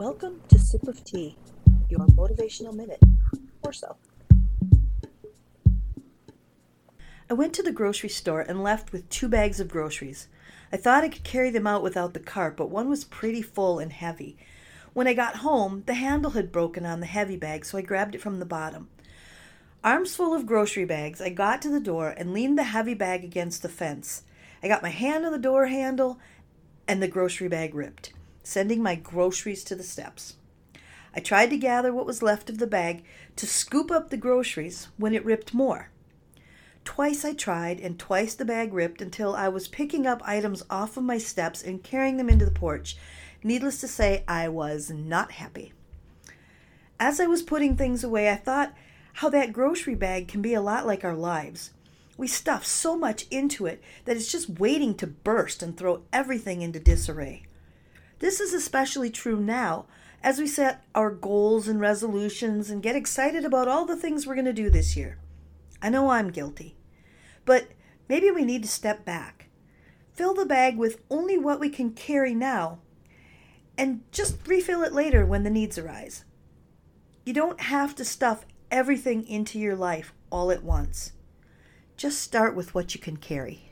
Welcome to Sip of Tea, your motivational minute, or so. I went to the grocery store and left with two bags of groceries. I thought I could carry them out without the cart, but one was pretty full and heavy. When I got home, the handle had broken on the heavy bag, so I grabbed it from the bottom. Arms full of grocery bags, I got to the door and leaned the heavy bag against the fence. I got my hand on the door handle, and the grocery bag ripped, sending my groceries to the steps. I tried to gather what was left of the bag to scoop up the groceries when it ripped more. Twice I tried, and twice the bag ripped until I was picking up items off of my steps and carrying them into the porch. Needless to say, I was not happy. As I was putting things away, I thought how that grocery bag can be a lot like our lives. We stuff so much into it that it's just waiting to burst and throw everything into disarray. This is especially true now as we set our goals and resolutions and get excited about all the things we're going to do this year. I know I'm guilty. But maybe we need to step back. Fill the bag with only what we can carry now and just refill it later when the needs arise. You don't have to stuff everything into your life all at once. Just start with what you can carry.